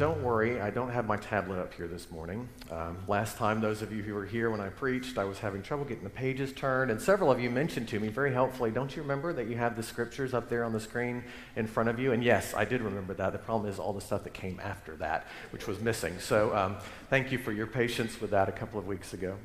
don't worry, I don't have my tablet up here this morning. Um, last time, those of you who were here when I preached, I was having trouble getting the pages turned, and several of you mentioned to me very helpfully, don't you remember that you have the scriptures up there on the screen in front of you? And yes, I did remember that. The problem is all the stuff that came after that, which was missing. So um, thank you for your patience with that a couple of weeks ago.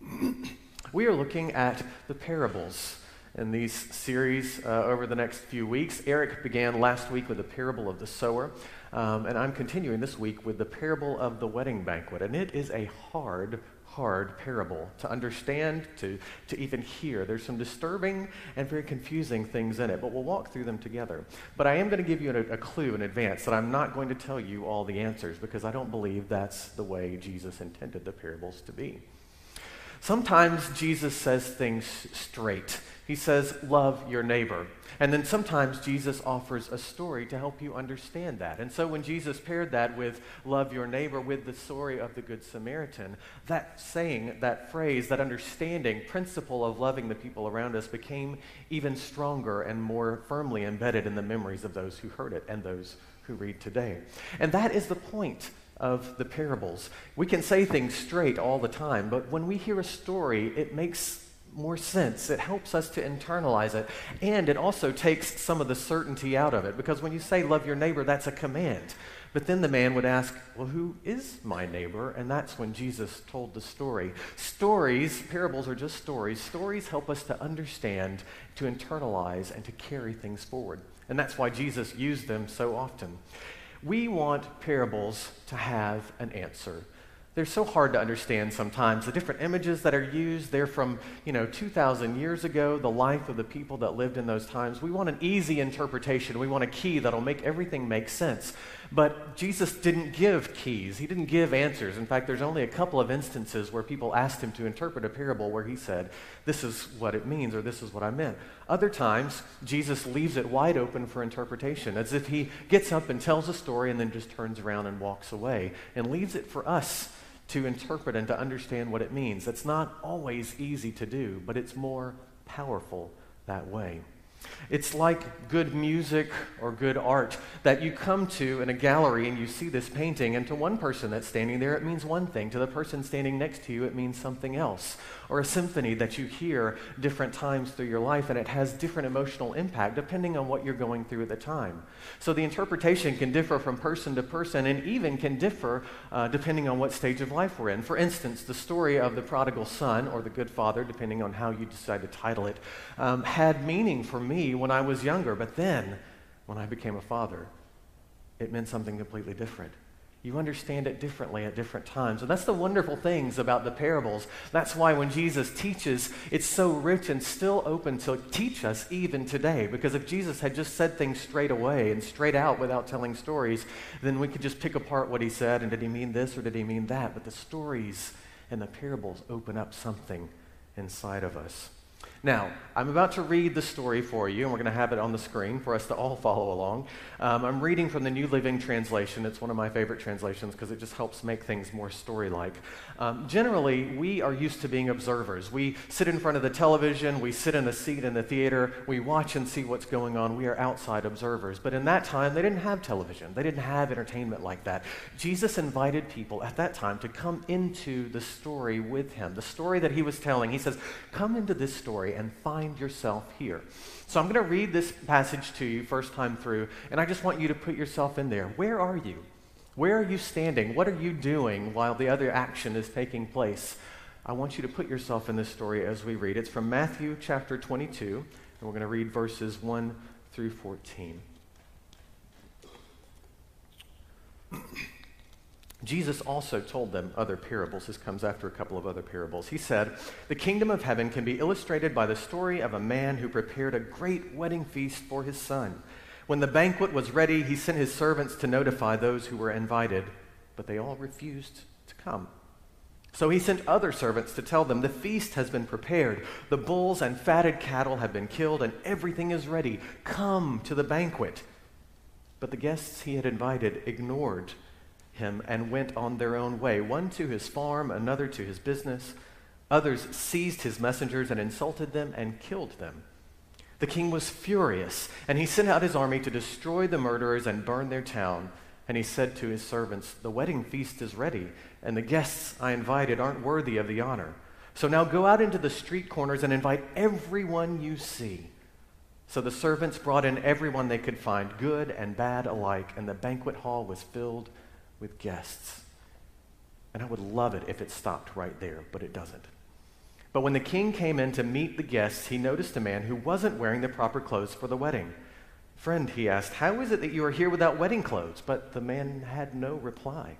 we are looking at the parables in these series uh, over the next few weeks. Eric began last week with the parable of the sower. Um, and I'm continuing this week with the parable of the wedding banquet. And it is a hard, hard parable to understand, to, to even hear. There's some disturbing and very confusing things in it, but we'll walk through them together. But I am going to give you a, a clue in advance that I'm not going to tell you all the answers because I don't believe that's the way Jesus intended the parables to be. Sometimes Jesus says things straight. He says, Love your neighbor. And then sometimes Jesus offers a story to help you understand that. And so when Jesus paired that with love your neighbor with the story of the Good Samaritan, that saying, that phrase, that understanding, principle of loving the people around us became even stronger and more firmly embedded in the memories of those who heard it and those who read today. And that is the point of the parables. We can say things straight all the time, but when we hear a story, it makes more sense. It helps us to internalize it. And it also takes some of the certainty out of it. Because when you say love your neighbor, that's a command. But then the man would ask, Well, who is my neighbor? And that's when Jesus told the story. Stories, parables are just stories. Stories help us to understand, to internalize, and to carry things forward. And that's why Jesus used them so often. We want parables to have an answer. They're so hard to understand sometimes. The different images that are used, they're from, you know, 2,000 years ago, the life of the people that lived in those times. We want an easy interpretation. We want a key that'll make everything make sense. But Jesus didn't give keys, he didn't give answers. In fact, there's only a couple of instances where people asked him to interpret a parable where he said, This is what it means, or this is what I meant. Other times, Jesus leaves it wide open for interpretation, as if he gets up and tells a story and then just turns around and walks away, and leaves it for us to interpret and to understand what it means. That's not always easy to do, but it's more powerful that way. It's like good music or good art that you come to in a gallery and you see this painting, and to one person that's standing there, it means one thing. To the person standing next to you, it means something else. Or a symphony that you hear different times through your life, and it has different emotional impact depending on what you're going through at the time. So the interpretation can differ from person to person and even can differ uh, depending on what stage of life we're in. For instance, the story of the prodigal son or the good father, depending on how you decide to title it, um, had meaning for me when I was younger, but then when I became a father, it meant something completely different. You understand it differently at different times. And that's the wonderful things about the parables. That's why when Jesus teaches, it's so rich and still open to teach us even today. Because if Jesus had just said things straight away and straight out without telling stories, then we could just pick apart what he said and did he mean this or did he mean that? But the stories and the parables open up something inside of us. Now, I'm about to read the story for you, and we're going to have it on the screen for us to all follow along. Um, I'm reading from the New Living Translation. It's one of my favorite translations because it just helps make things more story like. Um, generally, we are used to being observers. We sit in front of the television, we sit in a seat in the theater, we watch and see what's going on. We are outside observers. But in that time, they didn't have television, they didn't have entertainment like that. Jesus invited people at that time to come into the story with him, the story that he was telling. He says, Come into this story story and find yourself here. So I'm going to read this passage to you first time through, and I just want you to put yourself in there. Where are you? Where are you standing? What are you doing while the other action is taking place? I want you to put yourself in this story as we read. It's from Matthew chapter 22, and we're going to read verses 1 through 14. Jesus also told them other parables. This comes after a couple of other parables. He said, The kingdom of heaven can be illustrated by the story of a man who prepared a great wedding feast for his son. When the banquet was ready, he sent his servants to notify those who were invited, but they all refused to come. So he sent other servants to tell them, The feast has been prepared, the bulls and fatted cattle have been killed, and everything is ready. Come to the banquet. But the guests he had invited ignored him and went on their own way, one to his farm, another to his business. Others seized his messengers and insulted them and killed them. The king was furious, and he sent out his army to destroy the murderers and burn their town. And he said to his servants, The wedding feast is ready, and the guests I invited aren't worthy of the honor. So now go out into the street corners and invite everyone you see. So the servants brought in everyone they could find, good and bad alike, and the banquet hall was filled with guests. And I would love it if it stopped right there, but it doesn't. But when the king came in to meet the guests, he noticed a man who wasn't wearing the proper clothes for the wedding. Friend, he asked, how is it that you are here without wedding clothes? But the man had no reply.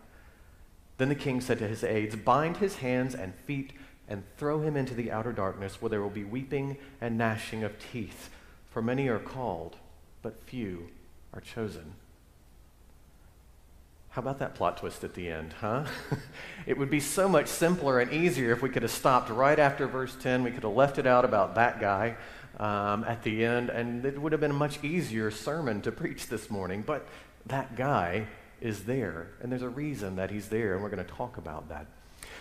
Then the king said to his aides, Bind his hands and feet and throw him into the outer darkness where there will be weeping and gnashing of teeth. For many are called, but few are chosen. How about that plot twist at the end, huh? it would be so much simpler and easier if we could have stopped right after verse 10. We could have left it out about that guy um, at the end, and it would have been a much easier sermon to preach this morning. But that guy is there, and there's a reason that he's there, and we're going to talk about that.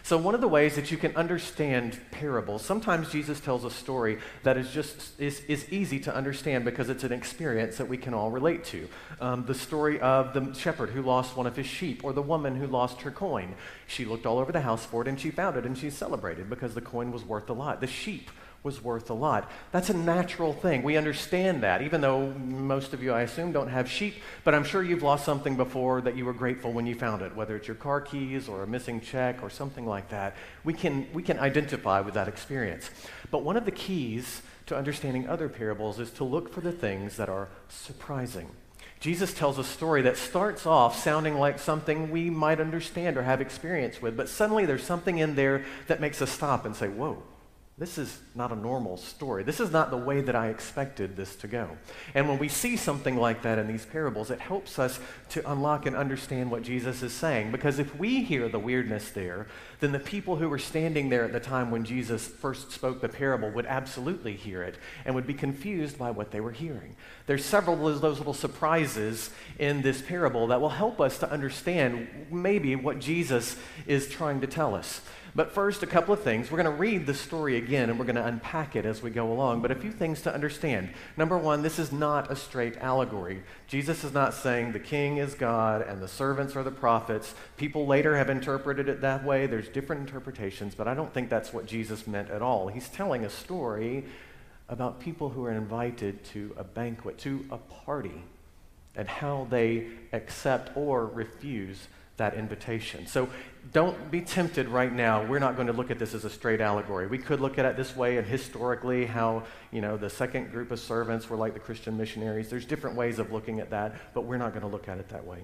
So, one of the ways that you can understand parables, sometimes Jesus tells a story that is just is, is easy to understand because it's an experience that we can all relate to. Um, the story of the shepherd who lost one of his sheep, or the woman who lost her coin. She looked all over the house for it and she found it and she celebrated because the coin was worth a lot. The sheep was worth a lot. That's a natural thing. We understand that, even though most of you, I assume, don't have sheep, but I'm sure you've lost something before that you were grateful when you found it, whether it's your car keys or a missing check or something like that. We can, we can identify with that experience. But one of the keys to understanding other parables is to look for the things that are surprising. Jesus tells a story that starts off sounding like something we might understand or have experience with, but suddenly there's something in there that makes us stop and say, Whoa, this is not a normal story. This is not the way that I expected this to go. And when we see something like that in these parables, it helps us to unlock and understand what Jesus is saying. Because if we hear the weirdness there, then the people who were standing there at the time when Jesus first spoke the parable would absolutely hear it and would be confused by what they were hearing. There's several of those little surprises in this parable that will help us to understand maybe what Jesus is trying to tell us. But first, a couple of things. We're going to read the story again and we're going to unpack it as we go along. But a few things to understand. Number one, this is not a straight allegory. Jesus is not saying the king is God and the servants are the prophets. People later have interpreted it that way. There's different interpretations, but I don't think that's what Jesus meant at all. He's telling a story about people who are invited to a banquet, to a party, and how they accept or refuse that invitation. So don't be tempted right now. We're not going to look at this as a straight allegory. We could look at it this way and historically how, you know, the second group of servants were like the Christian missionaries. There's different ways of looking at that, but we're not going to look at it that way.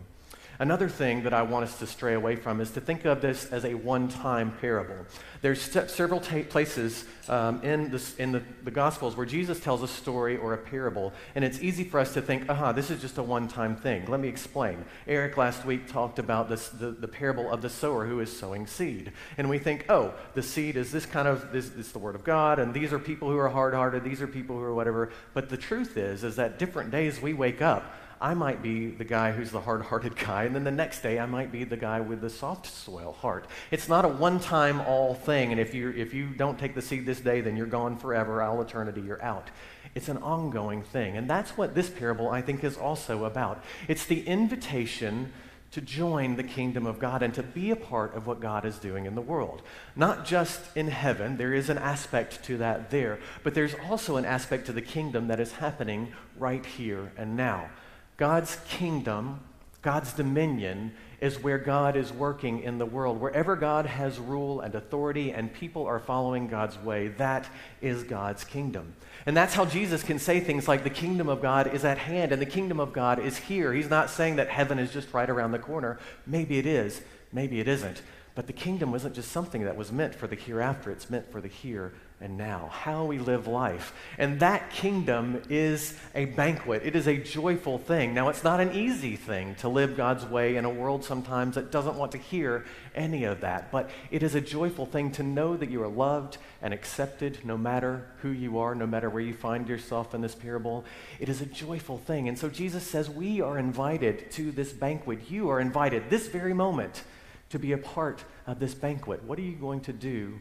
Another thing that I want us to stray away from is to think of this as a one-time parable. There's several places um, in, this, in the, the, Gospels where Jesus tells a story or a parable, and it's easy for us to think, aha, this is just a one-time thing. Let me explain. Eric last week talked about this, the, the parable of the sower who is sowing seed, and we think, oh, the seed is this kind of, this, is the Word of God, and these are people who are hard-hearted, these are people who are whatever. But the truth is, is that different days we wake up I might be the guy who's the hard hearted guy, and then the next day I might be the guy with the soft soil heart. It's not a one time all thing, and if, you if you don't take the seed this day, then you're gone forever, all eternity, you're out. It's an ongoing thing. And that's what this parable, I think, is also about. It's the invitation to join the kingdom of God and to be a part of what God is doing in the world. Not just in heaven, there is an aspect to that there, but there's also an aspect to the kingdom that is happening right here and now. God's kingdom, God's dominion, is where God is working in the world. Wherever God has rule and authority and people are following God's way, that is God's kingdom. And that's how Jesus can say things like, the kingdom of God is at hand and the kingdom of God is here. He's not saying that heaven is just right around the corner. Maybe it is, maybe it isn't. But the kingdom wasn't just something that was meant for the hereafter, it's meant for the here and now, how we live life. And that kingdom is a banquet. It is a joyful thing. Now, it's not an easy thing to live God's way in a world sometimes that doesn't want to hear any of that, but it is a joyful thing to know that you are loved and accepted no matter who you are, no matter where you find yourself in this parable. It is a joyful thing. And so Jesus says, We are invited to this banquet. You are invited this very moment to be a part of this banquet. What are you going to do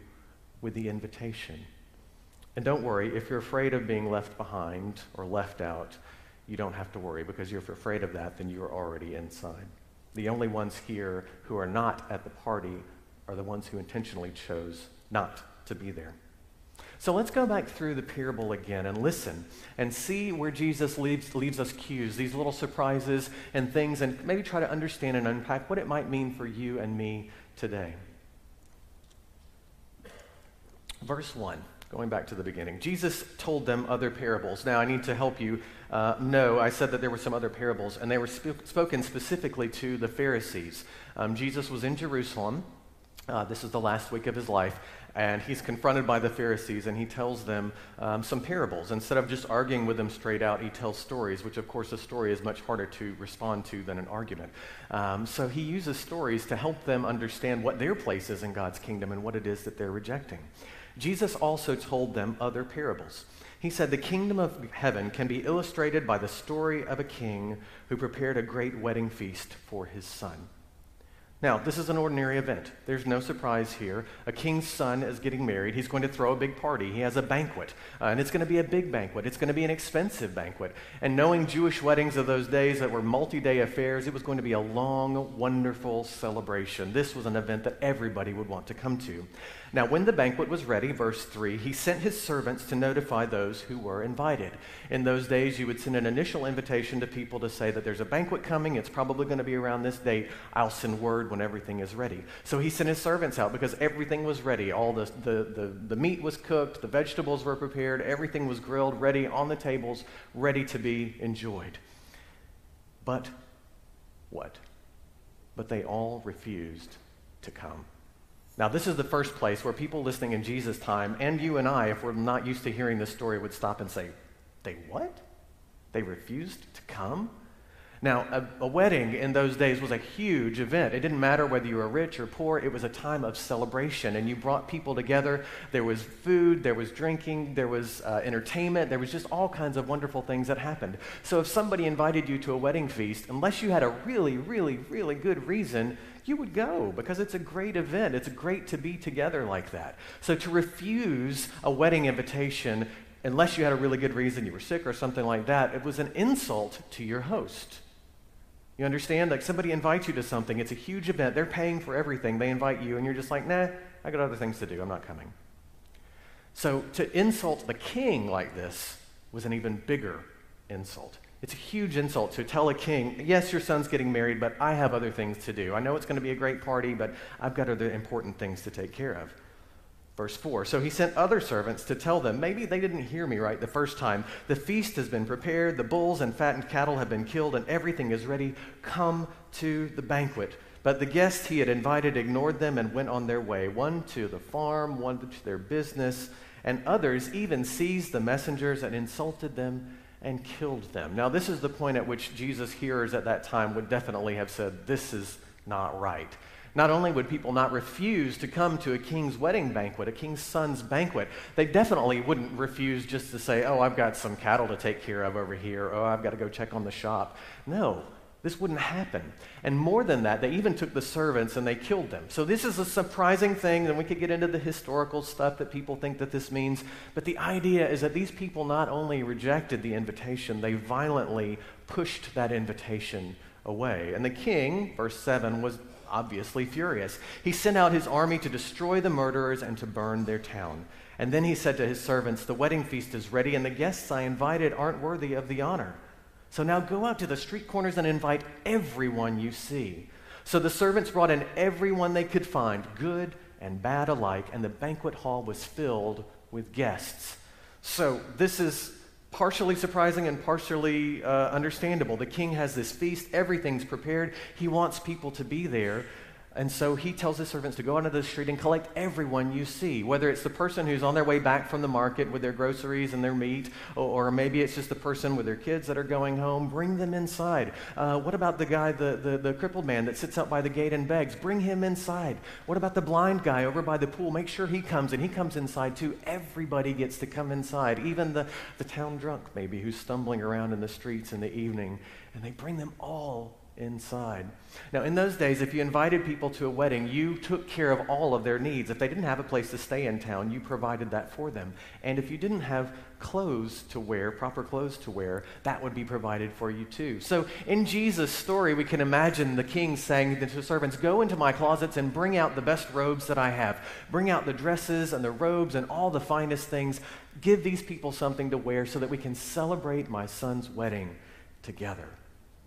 with the invitation? And don't worry, if you're afraid of being left behind or left out, you don't have to worry because if you're afraid of that, then you're already inside. The only ones here who are not at the party are the ones who intentionally chose not to be there. So let's go back through the parable again and listen and see where Jesus leaves, leaves us cues, these little surprises and things, and maybe try to understand and unpack what it might mean for you and me today. Verse 1 going back to the beginning. Jesus told them other parables. Now, I need to help you uh, know I said that there were some other parables, and they were sp- spoken specifically to the Pharisees. Um, Jesus was in Jerusalem. Uh, this is the last week of his life, and he's confronted by the Pharisees, and he tells them um, some parables. Instead of just arguing with them straight out, he tells stories, which, of course, a story is much harder to respond to than an argument. Um, so he uses stories to help them understand what their place is in God's kingdom and what it is that they're rejecting. Jesus also told them other parables. He said, The kingdom of heaven can be illustrated by the story of a king who prepared a great wedding feast for his son. Now, this is an ordinary event. There's no surprise here. A king's son is getting married. He's going to throw a big party. He has a banquet, uh, and it's going to be a big banquet. It's going to be an expensive banquet. And knowing Jewish weddings of those days that were multi day affairs, it was going to be a long, wonderful celebration. This was an event that everybody would want to come to. Now, when the banquet was ready, verse 3, he sent his servants to notify those who were invited. In those days, you would send an initial invitation to people to say that there's a banquet coming. It's probably going to be around this date. I'll send word when everything is ready. So he sent his servants out because everything was ready. All the, the, the, the meat was cooked, the vegetables were prepared, everything was grilled, ready on the tables, ready to be enjoyed. But what? But they all refused to come. Now, this is the first place where people listening in Jesus' time, and you and I, if we're not used to hearing this story, would stop and say, They what? They refused to come? Now, a, a, wedding in those days was a huge event. It didn't matter whether you were rich or poor, it was a time of celebration. And you brought people together. There was food, there was drinking, there was uh, entertainment, there was just all kinds of wonderful things that happened. So if somebody invited you to a wedding feast, unless you had a really, really, really good reason, you would go because it's a great event. It's great to be together like that. So to refuse a wedding invitation, unless you had a really good reason, you were sick or something like that, it was an insult to your host. You understand? Like somebody invites you to something, it's a huge event, they're paying for everything, they invite you, and you're just like, nah, I got other things to do, I'm not coming. So to insult the king like this was an even bigger insult. It's a huge insult to tell a king, yes, your son's getting married, but I have other things to do. I know it's going to be a great party, but I've got other important things to take care of. Verse 4 So he sent other servants to tell them, maybe they didn't hear me right the first time. The feast has been prepared, the bulls and fattened cattle have been killed, and everything is ready. Come to the banquet. But the guests he had invited ignored them and went on their way, one to the farm, one to their business, and others even seized the messengers and insulted them and killed them. Now, this is the point at which Jesus' hearers at that time would definitely have said, This is not right. Not only would people not refuse to come to a king's wedding banquet, a king's son's banquet, they definitely wouldn't refuse just to say, oh, I've got some cattle to take care of over here. Oh, I've got to go check on the shop. No, this wouldn't happen. And more than that, they even took the servants and they killed them. So this is a surprising thing, and we could get into the historical stuff that people think that this means. But the idea is that these people not only rejected the invitation, they violently pushed that invitation away. And the king, verse 7, was obviously furious. He sent out his army to destroy the murderers and to burn their town. And then he said to his servants, The wedding feast is ready, and the guests I invited aren't worthy of the honor. So now go out to the street corners and invite everyone you see. So the servants brought in everyone they could find, good and bad alike, and the banquet hall was filled with guests. So this is partially surprising and partially uh, understandable. The king has this feast, everything's prepared. He wants people to be there. And so he tells his servants to go out into the street and collect everyone you see, whether it's the person who's on their way back from the market with their groceries and their meat, or, or maybe it's just the person with their kids that are going home. Bring them inside. Uh, what about the guy, the, the, the crippled man that sits out by the gate and begs? Bring him inside. What about the blind guy over by the pool? Make sure he comes, and he comes inside too. Everybody gets to come inside, even the, the town drunk, maybe, who's stumbling around in the streets in the evening. And they bring them all inside. Now, in those days, if you invited people to a wedding, you took care of all of their needs. If they didn't have a place to stay in town, you provided that for them. And if you didn't have clothes to wear, proper clothes to wear, that would be provided for you too. So, in Jesus' story, we can imagine the king saying to the servants, Go into my closets and bring out the best robes that I have. Bring out the dresses and the robes and all the finest things. Give these people something to wear so that we can celebrate my son's wedding together.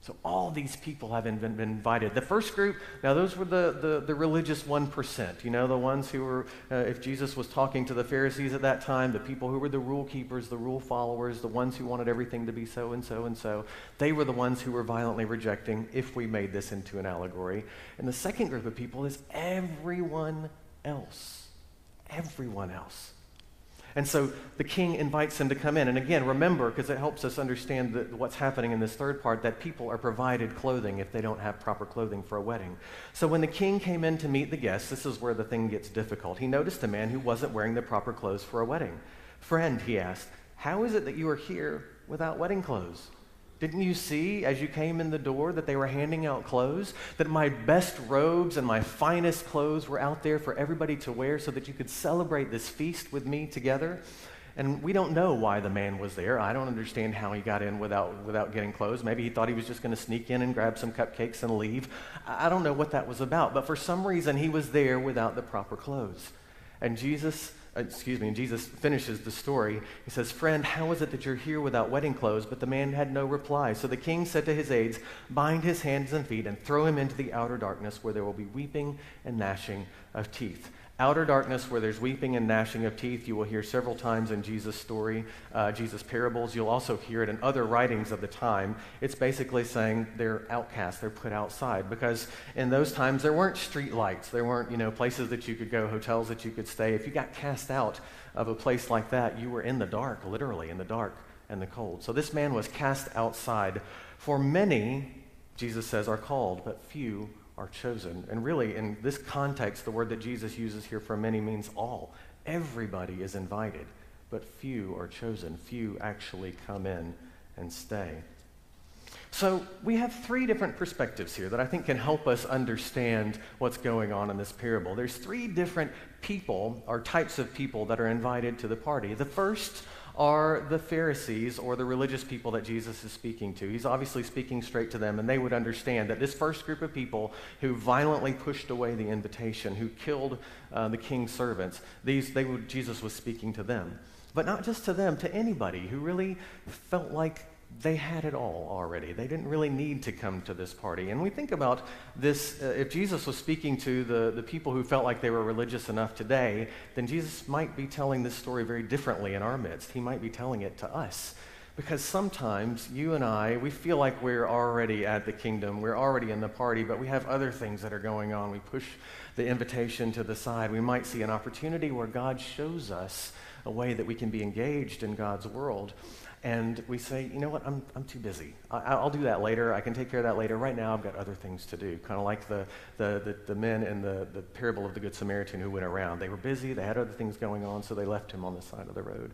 So all these people have been, been, invited. The first group, now those were the, the, the religious 1%, you know, the ones who were, uh, if Jesus was talking to the Pharisees at that time, the people who were the rule keepers, the rule followers, the ones who wanted everything to be so and so and so, they were the ones who were violently rejecting if we made this into an allegory. And the second group of people is everyone else. Everyone else. And so the king invites him to come in. And again, remember, because it helps us understand the, what's happening in this third part, that people are provided clothing if they don't have proper clothing for a wedding. So when the king came in to meet the guests, this is where the thing gets difficult. He noticed a man who wasn't wearing the proper clothes for a wedding. Friend, he asked, how is it that you are here without wedding clothes? Didn't you see as you came in the door that they were handing out clothes? That my best robes and my finest clothes were out there for everybody to wear so that you could celebrate this feast with me together? And we don't know why the man was there. I don't understand how he got in without, without getting clothes. Maybe he thought he was just going to sneak in and grab some cupcakes and leave. I don't know what that was about. But for some reason, he was there without the proper clothes. And Jesus Uh, excuse me, and Jesus finishes the story. He says, Friend, how is it that you're here without wedding clothes? But the man had no reply. So the king said to his aides, Bind his hands and feet and throw him into the outer darkness where there will be weeping and gnashing of teeth. Outer darkness, where there's weeping and gnashing of teeth, you will hear several times in Jesus' story, uh, Jesus' parables. You'll also hear it in other writings of the time. It's basically saying they're outcasts, they're put outside. Because in those times, there weren't street lights, there weren't you know, places that you could go, hotels that you could stay. If you got cast out of a place like that, you were in the dark, literally, in the dark and the cold. So this man was cast outside. For many, Jesus says, are called, but few are chosen. And really, in this context, the word that Jesus uses here for many means all. Everybody is invited, but few are chosen. Few actually come in and stay. So we have three different perspectives here that I think can help us understand what's going on in this parable. There's three different people or types of people that are invited to the party. The first are the Pharisees or the religious people that Jesus is speaking to. He's obviously speaking straight to them, and they would understand that this first group of people who violently pushed away the invitation, who killed uh, the king's servants, these, they would, Jesus was speaking to them. But not just to them, to anybody who really felt like they had it all already. They didn't really need to come to this party. And we think about this uh, if Jesus was speaking to the, the people who felt like they were religious enough today, then Jesus might be telling this story very differently in our midst. He might be telling it to us. Because sometimes you and I, we feel like we're already at the kingdom, we're already in the party, but we have other things that are going on. We push the invitation to the side. We might see an opportunity where God shows us a way that we can be engaged in God's world and we say, you know what, I'm, I'm too busy. I, will do that later. I can take care of that later. Right now, I've got other things to do. Kind of like the, the, the, the, men in the, the parable of the Good Samaritan who went around. They were busy, they had other things going on, so they left him on the side of the road.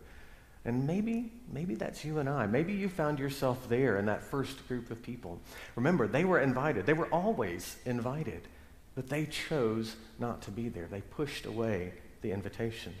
And maybe, maybe that's you and I. Maybe you found yourself there in that first group of people. Remember, they were invited. They were always invited, but they chose not to be there. They pushed away the invitation.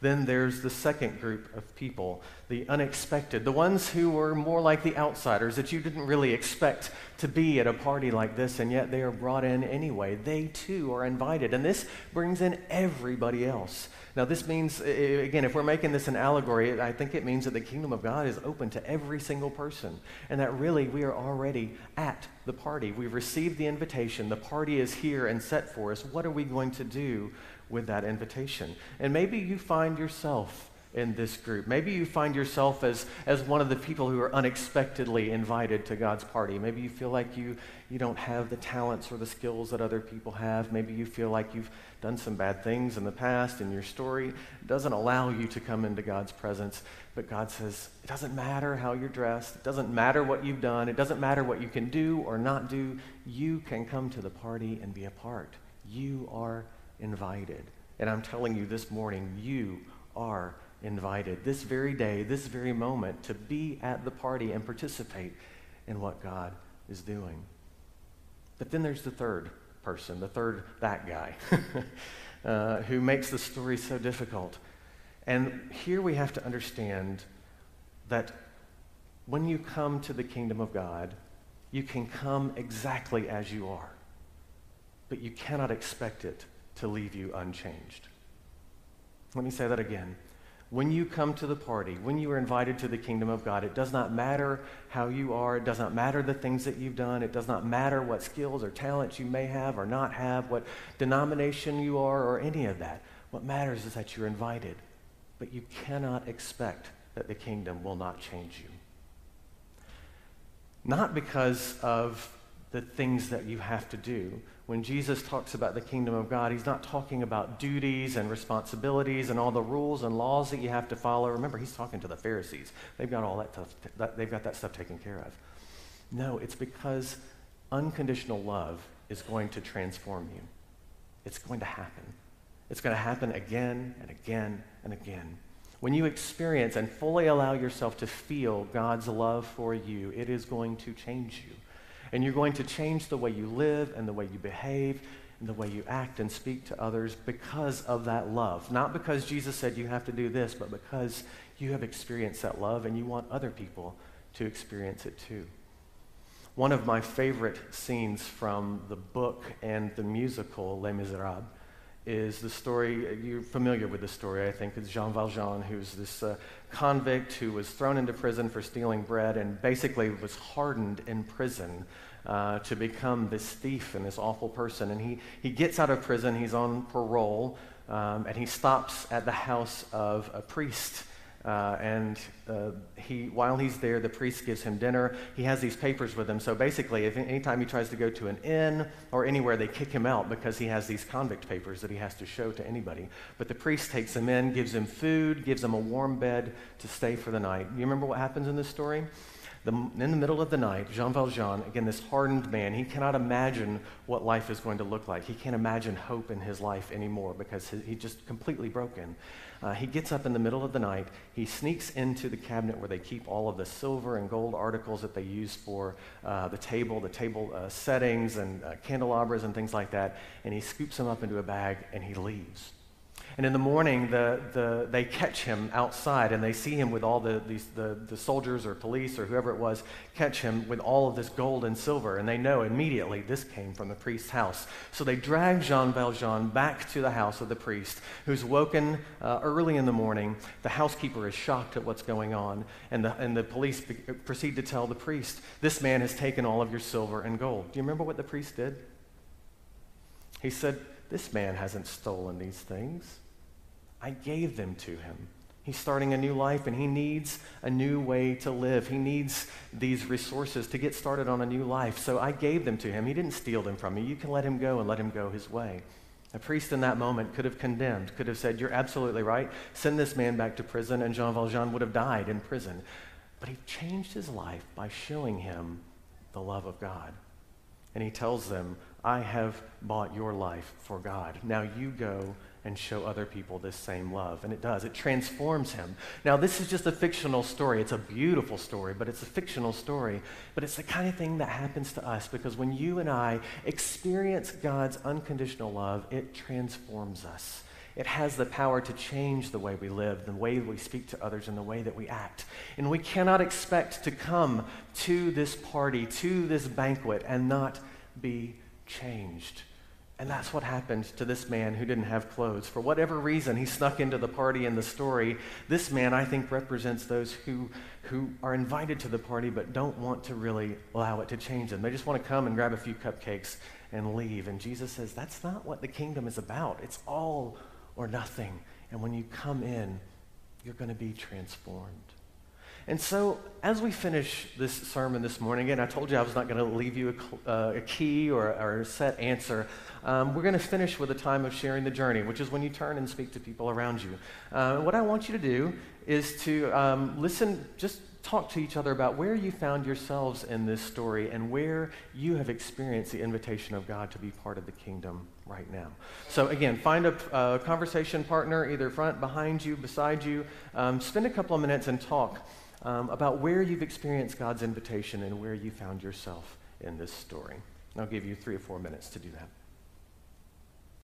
Then there's the second group of people, the unexpected, the ones who were more like the outsiders that you didn't really expect to be at a party like this, and yet they are brought in anyway. They too are invited, and this brings in everybody else. Now, this means, again, if we're making this an allegory, I think it means that the kingdom of God is open to every single person, and that really we are already at the party. We've received the invitation, the party is here and set for us. What are we going to do with that invitation. And maybe you find yourself in this group. Maybe you find yourself as, as one of the people who are unexpectedly invited to God's party. Maybe you feel like you, you don't have the talents or the skills that other people have. Maybe you feel like you've done some bad things in the past and your story doesn't allow you to come into God's presence. But God says, it doesn't matter how you're dressed, it doesn't matter what you've done, it doesn't matter what you can do or not do. You can come to the party and be a part. You are invited. And I'm telling you this morning, you are invited this very day, this very moment, to be at the party and participate in what God is doing. But then there's the third person, the third that guy, uh, who makes the story so difficult. And here we have to understand that when you come to the kingdom of God, you can come exactly as you are, but you cannot expect it to leave you unchanged. Let me say that again. When you come to the party, when you are invited to the kingdom of God, it does not matter how you are. It does not matter the things that you've done. It does not matter what skills or talents you may have or not have, what denomination you are, or any of that. What matters is that you're invited. But you cannot expect that the kingdom will not change you. Not because of the things that you have to do, when Jesus talks about the kingdom of God, he's not talking about duties and responsibilities and all the rules and laws that you have to follow. Remember, he's talking to the Pharisees. They've got all that stuff, they've got that stuff taken care of. No, it's because unconditional love is going to transform you. It's going to happen. It's going to happen again and again and again. When you experience and fully allow yourself to feel God's love for you, it is going to change you. And you're going to change the way you live and the way you behave and the way you act and speak to others because of that love. Not because Jesus said you have to do this, but because you have experienced that love and you want other people to experience it too. One of my favorite scenes from the book and the musical Les Miserables is the story, you're familiar with the story, I think. It's Jean Valjean, who's this uh, convict who was thrown into prison for stealing bread and basically was hardened in prison uh, to become this thief and this awful person. And he, he gets out of prison, he's on parole, um, and he stops at the house of a priest uh, and uh, he, while he's there, the priest gives him dinner. He has these papers with him. So basically, if anytime he tries to go to an inn or anywhere, they kick him out because he has these convict papers that he has to show to anybody. But the priest takes him in, gives him food, gives him a warm bed to stay for the night. You remember what happens in this story? The, in the middle of the night, Jean Valjean, again, this hardened man, he cannot imagine what life is going to look like. He can't imagine hope in his life anymore because he, he's just completely broken. Uh, he gets up in the middle of the night. He sneaks into the cabinet where they keep all of the silver and gold articles that they use for uh, the table, the table uh, settings and uh, candelabras and things like that. And he scoops them up into a bag and he leaves. And in the morning, the, the, they catch him outside and they see him with all the, these, the, the soldiers or police or whoever it was catch him with all of this gold and silver. And they know immediately this came from the priest's house. So they drag Jean Valjean back to the house of the priest, who's woken uh, early in the morning. The housekeeper is shocked at what's going on. And the, and the police be, proceed to tell the priest, This man has taken all of your silver and gold. Do you remember what the priest did? He said, This man hasn't stolen these things. I gave them to him. He's starting a new life and he needs a new way to live. He needs these resources to get started on a new life. So I gave them to him. He didn't steal them from me. You can let him go and let him go his way. A priest in that moment could have condemned, could have said, You're absolutely right. Send this man back to prison, and Jean Valjean would have died in prison. But he changed his life by showing him the love of God. And he tells them, I have bought your life for God. Now you go and show other people this same love. And it does, it transforms him. Now, this is just a fictional story. It's a beautiful story, but it's a fictional story. But it's the kind of thing that happens to us because when you and I experience God's unconditional love, it transforms us. It has the power to change the way we live, the way we speak to others, and the way that we act. And we cannot expect to come to this party, to this banquet, and not be changed. And that's what happened to this man who didn't have clothes. For whatever reason, he snuck into the party in the story. This man, I think, represents those who, who are invited to the party but don't want to really allow it to change them. They just want to come and grab a few cupcakes and leave. And Jesus says, that's not what the kingdom is about. It's all or nothing. And when you come in, you're going to be transformed. And so, as we finish this sermon this morning, again, I told you I was not going to leave you a, uh, a key or, or, a set answer. Um, we're going to finish with a time of sharing the journey, which is when you turn and speak to people around you. Uh, what I want you to do is to um, listen, just talk to each other about where you found yourselves in this story and where you have experienced the invitation of God to be part of the kingdom right now. So, again, find a uh, conversation partner, either front, behind you, beside you. Um, spend a couple of minutes and talk um, about where you've experienced God's invitation and where you found yourself in this story. I'll give you three or four minutes to do that.